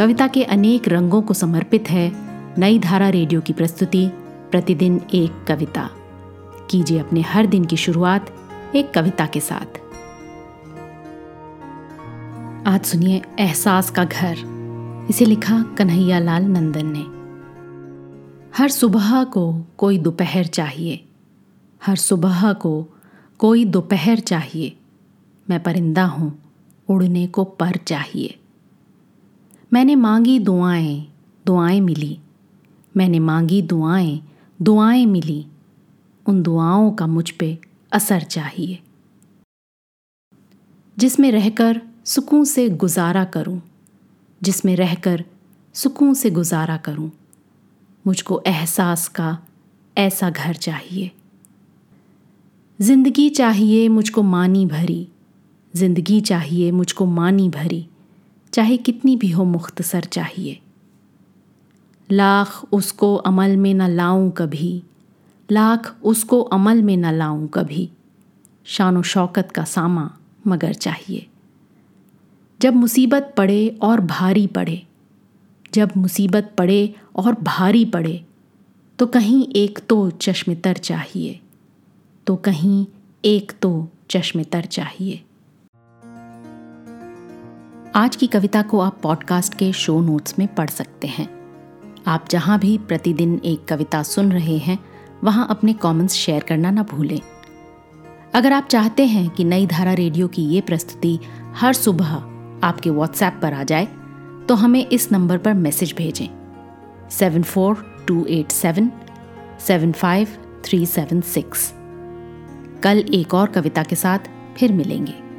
कविता के अनेक रंगों को समर्पित है नई धारा रेडियो की प्रस्तुति, प्रतिदिन एक कविता। कीजिए अपने हर दिन की शुरुआत एक कविता के साथ। आज सुनिए एहसास का घर, इसे लिखा कन्हैया लाल नंदन ने। हर सुबह को कोई दोपहर चाहिए, हर सुबह को कोई दोपहर चाहिए, मैं परिंदा हूँ, उड़ने को पर चाहिए। मैंने मांगी दुआएँ दुआएँ मिली। मैंने मांगी दुआएँ दुआएँ मिली। उन दुआओं का मुझ पे असर चाहिए। जिसमें रहकर सुकून से गुजारा करूँ, जिसमें रहकर सुकून से गुजारा करूँ, मुझको एहसास का ऐसा घर चाहिए। ज़िंदगी चाहिए मुझको मानी भरी, ज़िंदगी चाहिए मुझको मानी भरी। चाहे कितनी भी हो मुख्तसर चाहिए। लाख उसको अमल में न लाऊं कभी। लाख उसको अमल में न लाऊं कभी। शान व शौकत का सामा मगर चाहिए। जब मुसीबत पड़े और भारी पड़े। जब मुसीबत पड़े और भारी पड़े तो कहीं एक तो चश्मतर चाहिए। तो कहीं एक तो चश्मतर चाहिए। आज की कविता को आप पॉडकास्ट के शो नोट्स में पढ़ सकते हैं। आप जहाँ भी प्रतिदिन एक कविता सुन रहे हैं, वहाँ अपने कमेंट्स शेयर करना ना भूलें। अगर आप चाहते हैं कि नई धारा रेडियो की ये प्रस्तुति हर सुबह आपके व्हाट्सएप पर आ जाए तो हमें इस नंबर पर मैसेज भेजें। Seven four two eight seven seven five three seven six कल एक और कविता के साथ फिर मिलेंगे।